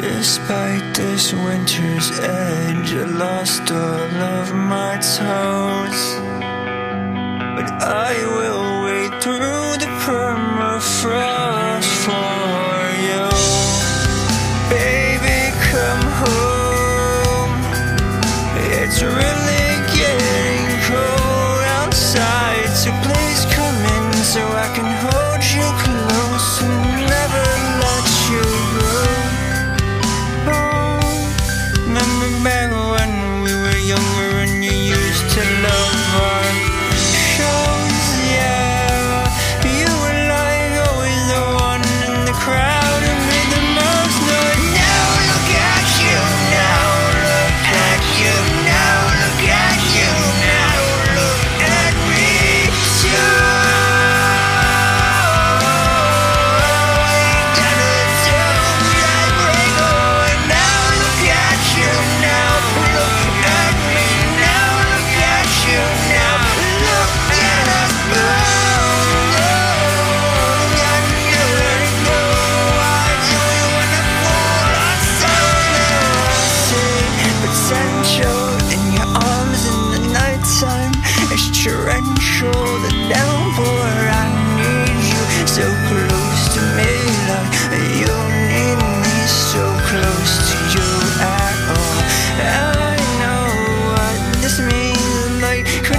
Despite this winter's edge, I lost all of my toes. But I will way.